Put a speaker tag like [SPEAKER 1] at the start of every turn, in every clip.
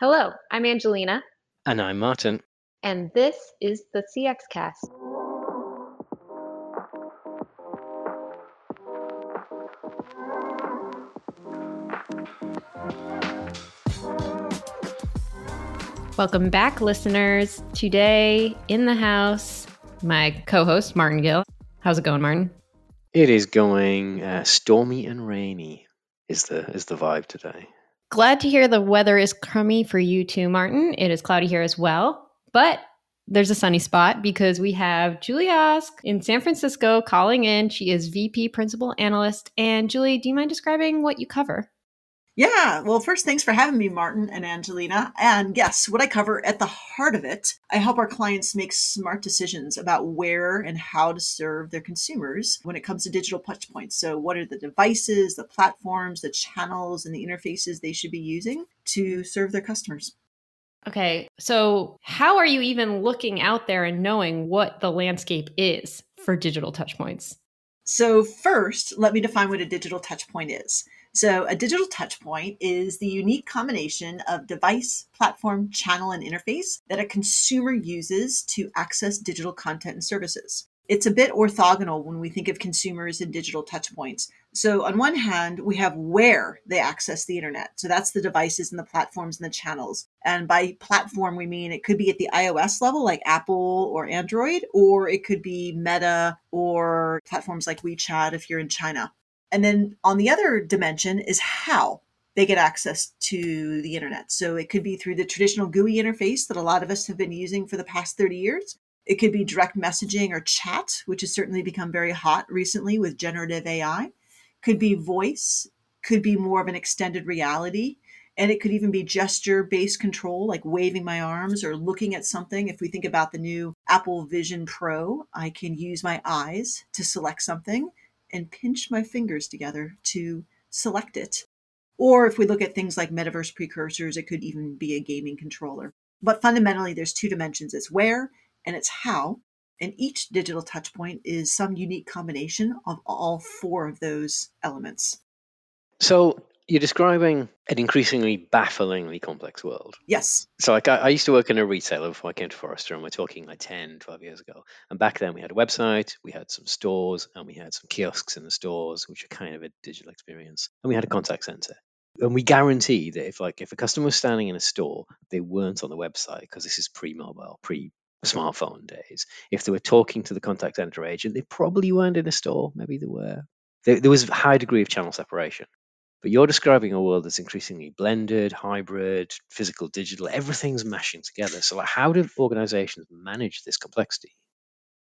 [SPEAKER 1] Hello, I'm Angelina,
[SPEAKER 2] And I'm Martin.
[SPEAKER 1] and this is the CX Cast. Welcome back, listeners. Today in the house, my co host, Martin Gill. How's it going, Martin?
[SPEAKER 2] It is going uh, stormy and rainy. Is the is the vibe today?
[SPEAKER 1] Glad to hear the weather is crummy for you too, Martin. It is cloudy here as well, but there's a sunny spot because we have Julie Ask in San Francisco calling in. She is VP Principal Analyst. And Julie, do you mind describing what you cover?
[SPEAKER 3] Yeah, well, first, thanks for having me, Martin and Angelina. And yes, what I cover at the heart of it, I help our clients make smart decisions about where and how to serve their consumers when it comes to digital touchpoints. So, what are the devices, the platforms, the channels, and the interfaces they should be using to serve their customers?
[SPEAKER 1] Okay, so how are you even looking out there and knowing what the landscape is for digital touchpoints?
[SPEAKER 3] So, first, let me define what a digital touchpoint is. So, a digital touchpoint is the unique combination of device, platform, channel, and interface that a consumer uses to access digital content and services. It's a bit orthogonal when we think of consumers and digital touchpoints. So, on one hand, we have where they access the internet. So, that's the devices and the platforms and the channels. And by platform, we mean it could be at the iOS level, like Apple or Android, or it could be Meta or platforms like WeChat if you're in China. And then on the other dimension is how they get access to the internet. So it could be through the traditional GUI interface that a lot of us have been using for the past 30 years. It could be direct messaging or chat, which has certainly become very hot recently with generative AI. Could be voice, could be more of an extended reality. And it could even be gesture based control, like waving my arms or looking at something. If we think about the new Apple Vision Pro, I can use my eyes to select something and pinch my fingers together to select it. Or if we look at things like metaverse precursors, it could even be a gaming controller. But fundamentally, there's two dimensions it's where and it's how. And each digital touchpoint is some unique combination of all four of those elements.
[SPEAKER 2] So you're describing an increasingly bafflingly complex world.
[SPEAKER 3] Yes.
[SPEAKER 2] So like I, I used to work in a retailer before I came to Forrester, and we're talking like 10, 12 years ago. And back then we had a website, we had some stores, and we had some kiosks in the stores, which are kind of a digital experience. And we had a contact center. And we guarantee that if like if a customer was standing in a store, they weren't on the website because this is pre-mobile, pre smartphone days. If they were talking to the contact center agent, they probably weren't in a store. Maybe they were. There, there was a high degree of channel separation. But you're describing a world that's increasingly blended, hybrid, physical, digital. Everything's mashing together. So, like, how do organizations manage this complexity?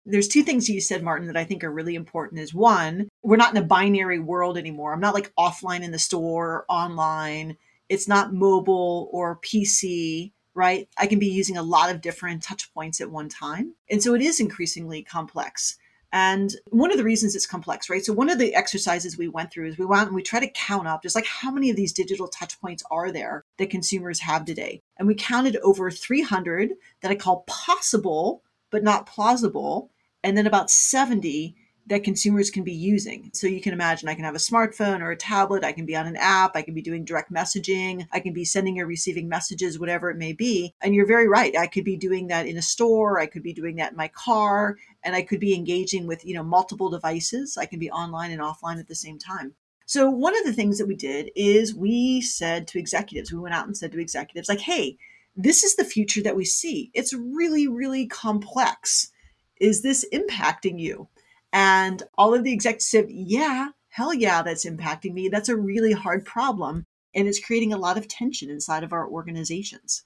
[SPEAKER 3] There's two things you said, Martin, that I think are really important. Is one, we're not in a binary world anymore. I'm not like offline in the store, online. It's not mobile or PC right? I can be using a lot of different touch points at one time. And so it is increasingly complex. And one of the reasons it's complex, right? So one of the exercises we went through is we went and we try to count up just like how many of these digital touch points are there that consumers have today. And we counted over 300 that I call possible but not plausible, and then about 70 that consumers can be using. So you can imagine I can have a smartphone or a tablet, I can be on an app, I can be doing direct messaging, I can be sending or receiving messages, whatever it may be. And you're very right. I could be doing that in a store, I could be doing that in my car, and I could be engaging with, you know, multiple devices. I can be online and offline at the same time. So one of the things that we did is we said to executives, we went out and said to executives like, "Hey, this is the future that we see. It's really really complex. Is this impacting you?" And all of the executives said, yeah, hell yeah, that's impacting me. That's a really hard problem. And it's creating a lot of tension inside of our organizations.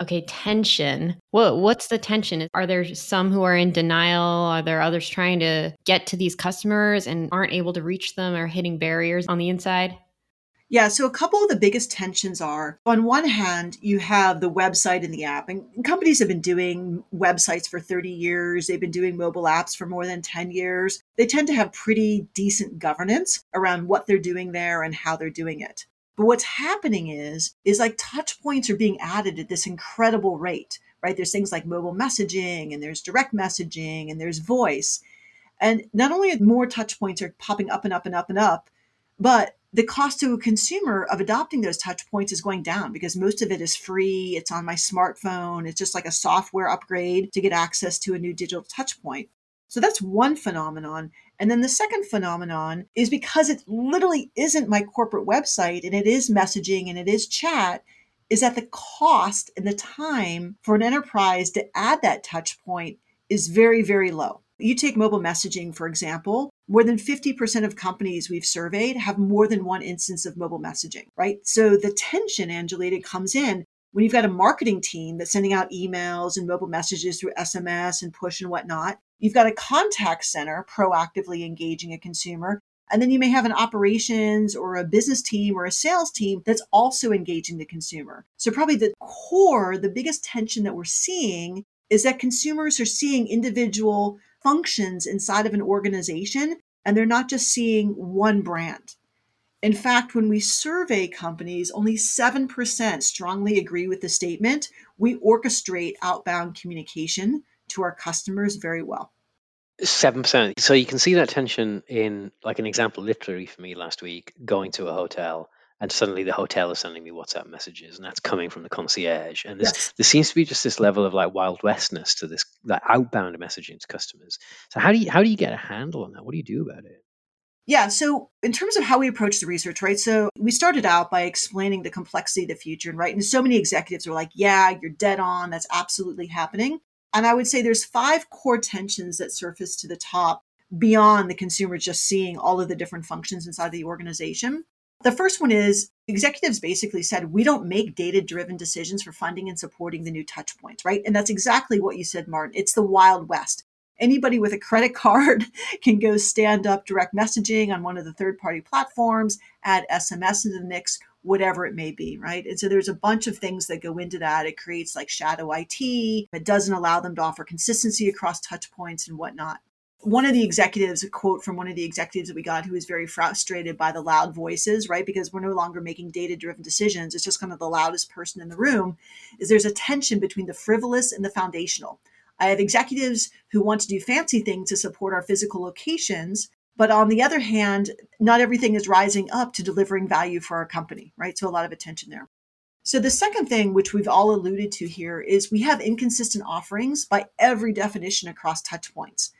[SPEAKER 1] Okay, tension. What what's the tension? Are there some who are in denial? Are there others trying to get to these customers and aren't able to reach them or hitting barriers on the inside?
[SPEAKER 3] Yeah, so a couple of the biggest tensions are on one hand, you have the website and the app, and companies have been doing websites for 30 years. They've been doing mobile apps for more than 10 years. They tend to have pretty decent governance around what they're doing there and how they're doing it. But what's happening is, is like touch points are being added at this incredible rate, right? There's things like mobile messaging and there's direct messaging and there's voice. And not only more touch points are popping up and up and up and up, but the cost to a consumer of adopting those touch points is going down because most of it is free. It's on my smartphone. It's just like a software upgrade to get access to a new digital touch point. So that's one phenomenon. And then the second phenomenon is because it literally isn't my corporate website and it is messaging and it is chat, is that the cost and the time for an enterprise to add that touch point is very, very low. You take mobile messaging, for example, more than 50% of companies we've surveyed have more than one instance of mobile messaging, right? So the tension, Angelina, comes in when you've got a marketing team that's sending out emails and mobile messages through SMS and push and whatnot. You've got a contact center proactively engaging a consumer. And then you may have an operations or a business team or a sales team that's also engaging the consumer. So, probably the core, the biggest tension that we're seeing is that consumers are seeing individual functions inside of an organization and they're not just seeing one brand. In fact, when we survey companies, only 7% strongly agree with the statement we orchestrate outbound communication to our customers very well.
[SPEAKER 2] Seven percent. So you can see that tension in, like an example, literally for me last week, going to a hotel and suddenly the hotel is sending me WhatsApp messages, and that's coming from the concierge. And yes. there seems to be just this level of like wild westness to this that outbound messaging to customers. So how do you how do you get a handle on that? What do you do about it?
[SPEAKER 3] Yeah, so in terms of how we approach the research, right? So we started out by explaining the complexity of the future, and right? And so many executives were like, "Yeah, you're dead on. That's absolutely happening." And I would say there's five core tensions that surface to the top beyond the consumer just seeing all of the different functions inside the organization. The first one is executives basically said, we don't make data driven decisions for funding and supporting the new touch points, right? And that's exactly what you said, Martin. It's the Wild West. Anybody with a credit card can go stand up direct messaging on one of the third party platforms, add SMS into the mix, whatever it may be, right? And so there's a bunch of things that go into that. It creates like shadow IT. It doesn't allow them to offer consistency across touch points and whatnot one of the executives, a quote from one of the executives that we got who was very frustrated by the loud voices, right? Because we're no longer making data driven decisions. It's just kind of the loudest person in the room. Is there's a tension between the frivolous and the foundational. I have executives who want to do fancy things to support our physical locations. But on the other hand, not everything is rising up to delivering value for our company, right? So a lot of attention there. So the second thing, which we've all alluded to here, is we have inconsistent offerings by every definition across touch points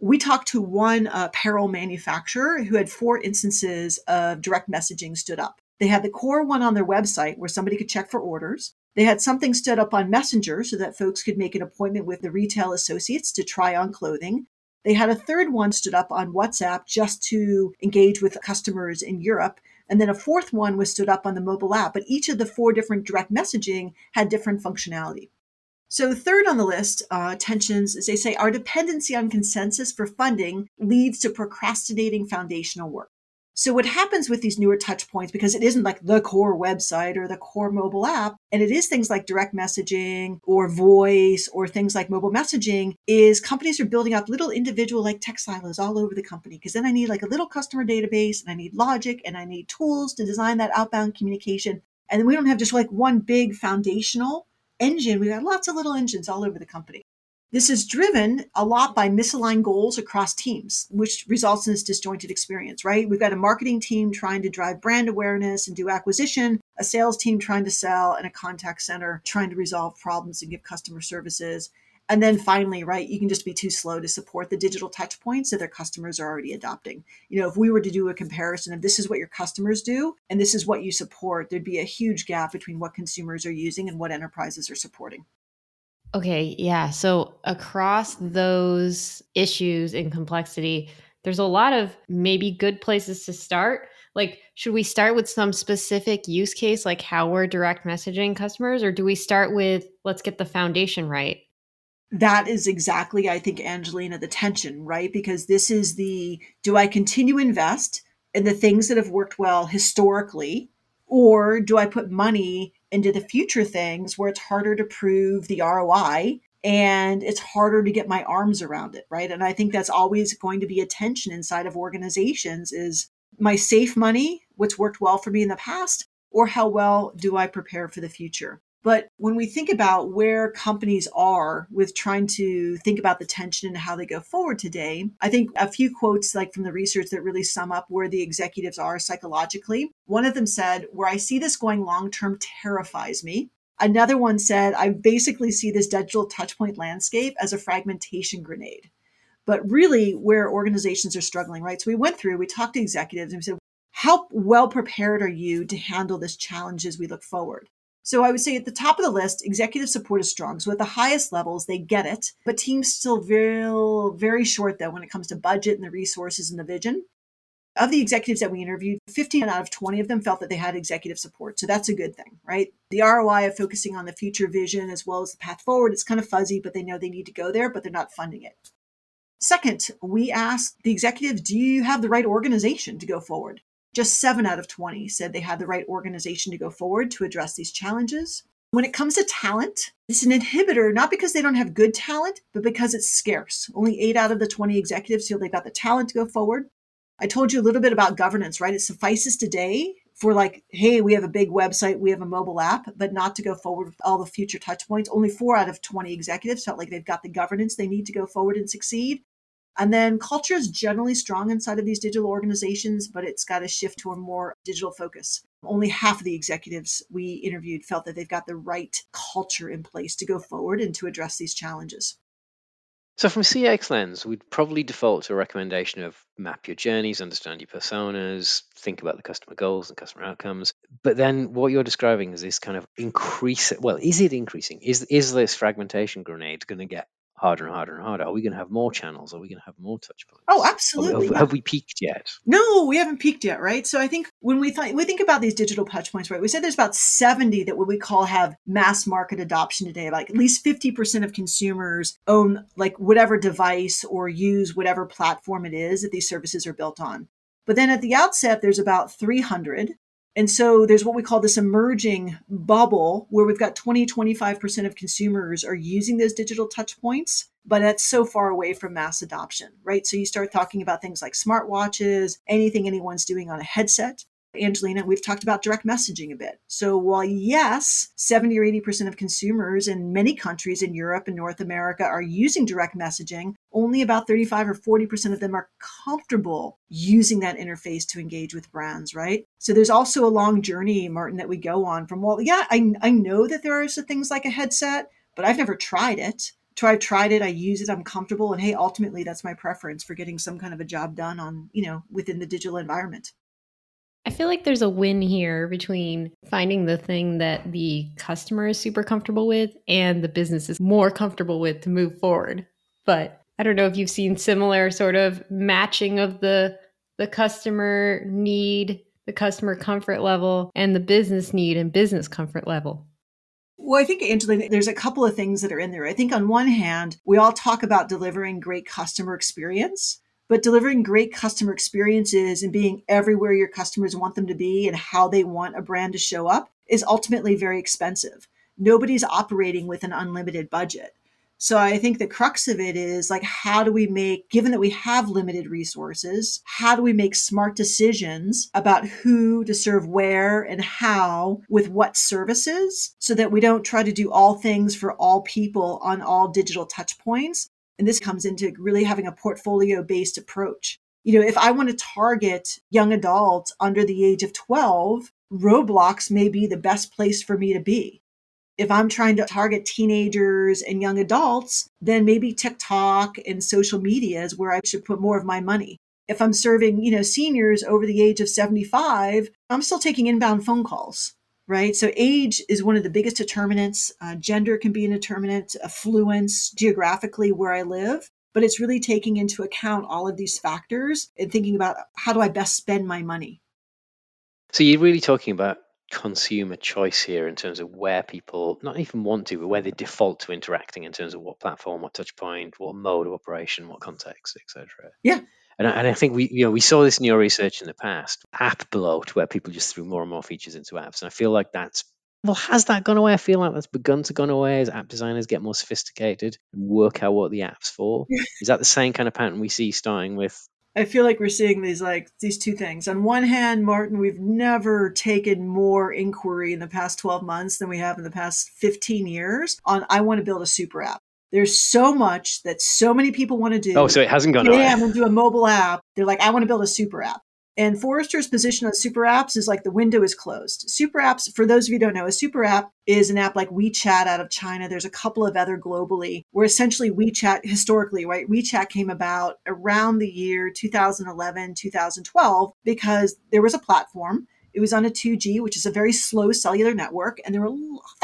[SPEAKER 3] we talked to one uh, apparel manufacturer who had four instances of direct messaging stood up. They had the core one on their website where somebody could check for orders. They had something stood up on Messenger so that folks could make an appointment with the retail associates to try on clothing. They had a third one stood up on WhatsApp just to engage with customers in Europe. And then a fourth one was stood up on the mobile app. But each of the four different direct messaging had different functionality. So, third on the list, uh, tensions, as they say, our dependency on consensus for funding leads to procrastinating foundational work. So, what happens with these newer touch points, because it isn't like the core website or the core mobile app, and it is things like direct messaging or voice or things like mobile messaging, is companies are building up little individual like tech silos all over the company. Because then I need like a little customer database and I need logic and I need tools to design that outbound communication. And then we don't have just like one big foundational engine. We've got lots of little engines all over the company. This is driven a lot by misaligned goals across teams, which results in this disjointed experience, right? We've got a marketing team trying to drive brand awareness and do acquisition, a sales team trying to sell, and a contact center trying to resolve problems and give customer services. And then finally, right, you can just be too slow to support the digital touch points that their customers are already adopting. You know, if we were to do a comparison of this is what your customers do and this is what you support, there'd be a huge gap between what consumers are using and what enterprises are supporting.
[SPEAKER 1] Okay, yeah. So across those issues and complexity, there's a lot of maybe good places to start. Like, should we start with some specific use case, like how we're direct messaging customers, or do we start with let's get the foundation right?
[SPEAKER 3] that is exactly, I think, Angelina, the tension, right? Because this is the do I continue invest in the things that have worked well historically, or do I put money into the future things where it's harder to prove the ROI and it's harder to get my arms around it, right? And I think that's always going to be a tension inside of organizations is my safe money, what's worked well for me in the past, or how well do I prepare for the future? But when we think about where companies are with trying to think about the tension and how they go forward today, I think a few quotes like from the research that really sum up where the executives are psychologically. One of them said, Where I see this going long term terrifies me. Another one said, I basically see this digital touchpoint landscape as a fragmentation grenade. But really, where organizations are struggling, right? So we went through, we talked to executives and we said, How well prepared are you to handle this challenge as we look forward? So I would say at the top of the list, executive support is strong. So at the highest levels, they get it, but teams still very, very short though when it comes to budget and the resources and the vision. Of the executives that we interviewed, 15 out of 20 of them felt that they had executive support. So that's a good thing, right? The ROI of focusing on the future vision as well as the path forward, it's kind of fuzzy, but they know they need to go there, but they're not funding it. Second, we asked the executives, do you have the right organization to go forward? Just seven out of 20 said they had the right organization to go forward to address these challenges. When it comes to talent, it's an inhibitor, not because they don't have good talent, but because it's scarce. Only eight out of the 20 executives feel they've got the talent to go forward. I told you a little bit about governance, right? It suffices today for like, hey, we have a big website, we have a mobile app, but not to go forward with all the future touch points. Only four out of 20 executives felt like they've got the governance they need to go forward and succeed. And then culture is generally strong inside of these digital organizations, but it's got to shift to a more digital focus. Only half of the executives we interviewed felt that they've got the right culture in place to go forward and to address these challenges.
[SPEAKER 2] So, from CX lens, we'd probably default to a recommendation of map your journeys, understand your personas, think about the customer goals and customer outcomes. But then, what you're describing is this kind of increase. Well, is it increasing? Is is this fragmentation grenade going to get harder and harder and harder? Are we going to have more channels? Are we going to have more touch points?
[SPEAKER 3] Oh, absolutely.
[SPEAKER 2] Have, have we peaked yet?
[SPEAKER 3] No, we haven't peaked yet, right? So I think when we th- we think about these digital touch points, right? We said there's about 70 that what we call have mass market adoption today. Like at least 50% of consumers own like whatever device or use whatever platform it is that these services are built on. But then at the outset, there's about 300 and so there's what we call this emerging bubble where we've got 20, 25% of consumers are using those digital touch points, but that's so far away from mass adoption, right? So you start talking about things like smartwatches, anything anyone's doing on a headset. Angelina, we've talked about direct messaging a bit. So while yes, 70 or 80% of consumers in many countries in Europe and North America are using direct messaging, only about 35 or 40% of them are comfortable using that interface to engage with brands, right? So there's also a long journey, Martin, that we go on from, well, yeah, I, I know that there are things like a headset, but I've never tried it. So I've tried it, I use it, I'm comfortable, and hey, ultimately that's my preference for getting some kind of a job done on, you know, within the digital environment.
[SPEAKER 1] I feel like there's a win here between finding the thing that the customer is super comfortable with and the business is more comfortable with to move forward. But I don't know if you've seen similar sort of matching of the the customer need, the customer comfort level and the business need and business comfort level.
[SPEAKER 3] Well, I think, Angela, there's a couple of things that are in there. I think on one hand, we all talk about delivering great customer experience. But delivering great customer experiences and being everywhere your customers want them to be and how they want a brand to show up is ultimately very expensive. Nobody's operating with an unlimited budget. So I think the crux of it is like, how do we make, given that we have limited resources, how do we make smart decisions about who to serve where and how with what services so that we don't try to do all things for all people on all digital touch points, and this comes into really having a portfolio based approach. You know, if I want to target young adults under the age of 12, Roblox may be the best place for me to be. If I'm trying to target teenagers and young adults, then maybe TikTok and social media is where I should put more of my money. If I'm serving, you know, seniors over the age of 75, I'm still taking inbound phone calls right? So age is one of the biggest determinants. Uh, gender can be a determinant, affluence, geographically where I live. But it's really taking into account all of these factors and thinking about how do I best spend my money.
[SPEAKER 2] So you're really talking about consumer choice here in terms of where people not even want to, but where they default to interacting in terms of what platform, what touch point, what mode of operation, what context, etc.
[SPEAKER 3] Yeah,
[SPEAKER 2] and I, and I think we, you know, we saw this in your research in the past, app bloat, where people just threw more and more features into apps. And I feel like that's well, has that gone away? I feel like that's begun to go away as app designers get more sophisticated and work out what the app's for. Is that the same kind of pattern we see starting with
[SPEAKER 3] I feel like we're seeing these like these two things. On one hand, Martin, we've never taken more inquiry in the past 12 months than we have in the past 15 years on I want to build a super app. There's so much that so many people want to do.
[SPEAKER 2] Oh, so it hasn't gone
[SPEAKER 3] yeah,
[SPEAKER 2] away.
[SPEAKER 3] I'm gonna do a mobile app. They're like, I want to build a super app. And Forrester's position on super apps is like the window is closed. Super apps, for those of you who don't know, a super app is an app like WeChat out of China. There's a couple of other globally where essentially WeChat historically, right? WeChat came about around the year 2011, 2012 because there was a platform. It was on a 2G, which is a very slow cellular network. And there were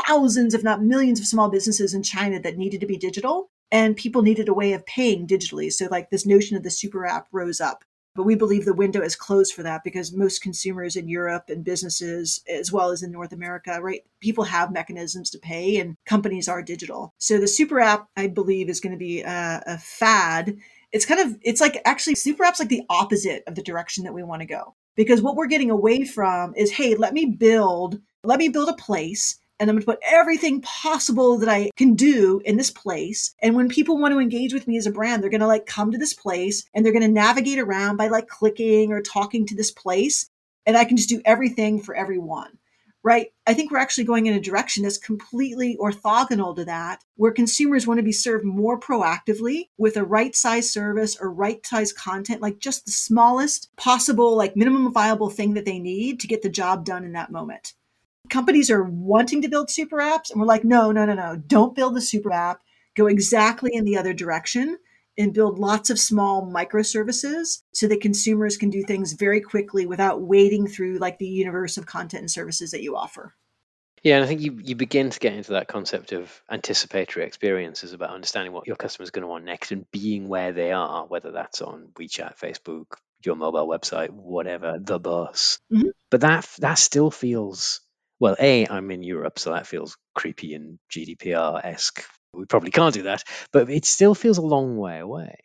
[SPEAKER 3] thousands, if not millions, of small businesses in China that needed to be digital. And people needed a way of paying digitally. So, like, this notion of the super app rose up. But we believe the window is closed for that because most consumers in Europe and businesses, as well as in North America, right, people have mechanisms to pay and companies are digital. So the super app, I believe, is going to be a, a fad. It's kind of, it's like actually super apps like the opposite of the direction that we want to go. Because what we're getting away from is, hey, let me build, let me build a place and I'm going to put everything possible that I can do in this place. And when people want to engage with me as a brand, they're going to like come to this place and they're going to navigate around by like clicking or talking to this place. And I can just do everything for everyone. Right. I think we're actually going in a direction that's completely orthogonal to that, where consumers want to be served more proactively with a right size service or right size content, like just the smallest possible, like minimum viable thing that they need to get the job done in that moment. Companies are wanting to build super apps and we're like no no no no. Don't build the super app. Go exactly in the other direction and build lots of small microservices so that consumers can do things very quickly without wading through like the universe of content and services that you offer
[SPEAKER 2] Yeah, and I think you, you begin to get into that concept of anticipatory experiences about understanding what your customer is going to want next and being where they are, whether that's on WeChat, Facebook, your mobile website, whatever, the bus.
[SPEAKER 3] Mhm.
[SPEAKER 2] But that that still feels well, A, I'm in Europe, so that feels creepy and GDPR esque. We probably can't do that, but it still feels a long way away.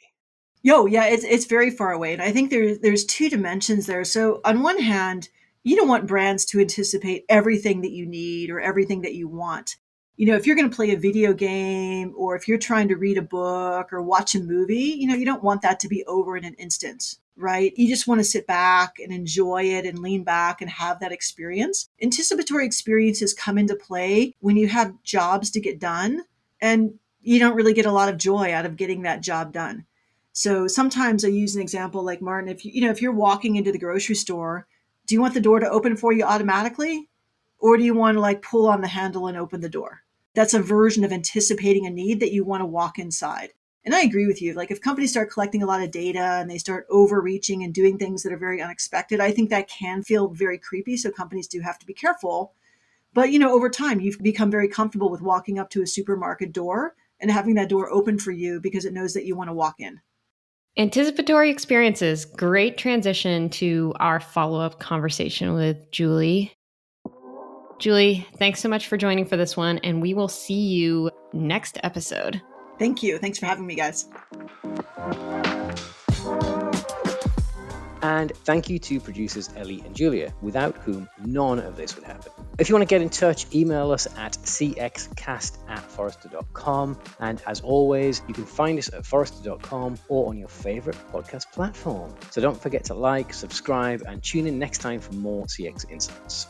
[SPEAKER 3] Yo, yeah, it's it's very far away, and I think there's there's two dimensions there. So on one hand, you don't want brands to anticipate everything that you need or everything that you want. You know, if you're going to play a video game or if you're trying to read a book or watch a movie, you know, you don't want that to be over in an instant, right? You just want to sit back and enjoy it and lean back and have that experience. Anticipatory experiences come into play when you have jobs to get done and you don't really get a lot of joy out of getting that job done. So sometimes I use an example like Martin, if you, you know, if you're walking into the grocery store, do you want the door to open for you automatically? Or do you want to like pull on the handle and open the door? That's a version of anticipating a need that you want to walk inside. And I agree with you. Like if companies start collecting a lot of data and they start overreaching and doing things that are very unexpected, I think that can feel very creepy. So companies do have to be careful. But you know, over time, you've become very comfortable with walking up to a supermarket door and having that door open for you because it knows that you want to walk in.
[SPEAKER 1] Anticipatory experiences, great transition to our follow up conversation with Julie. Julie, thanks so much for joining for this one, and we will see you next episode.
[SPEAKER 3] Thank you. Thanks for having me, guys.
[SPEAKER 2] And thank you to producers Ellie and Julia, without whom none of this would happen. If you want to get in touch, email us at cxcast at forrester.com. And as always, you can find us at forrester.com or on your favorite podcast platform. So don't forget to like, subscribe, and tune in next time for more CX insights.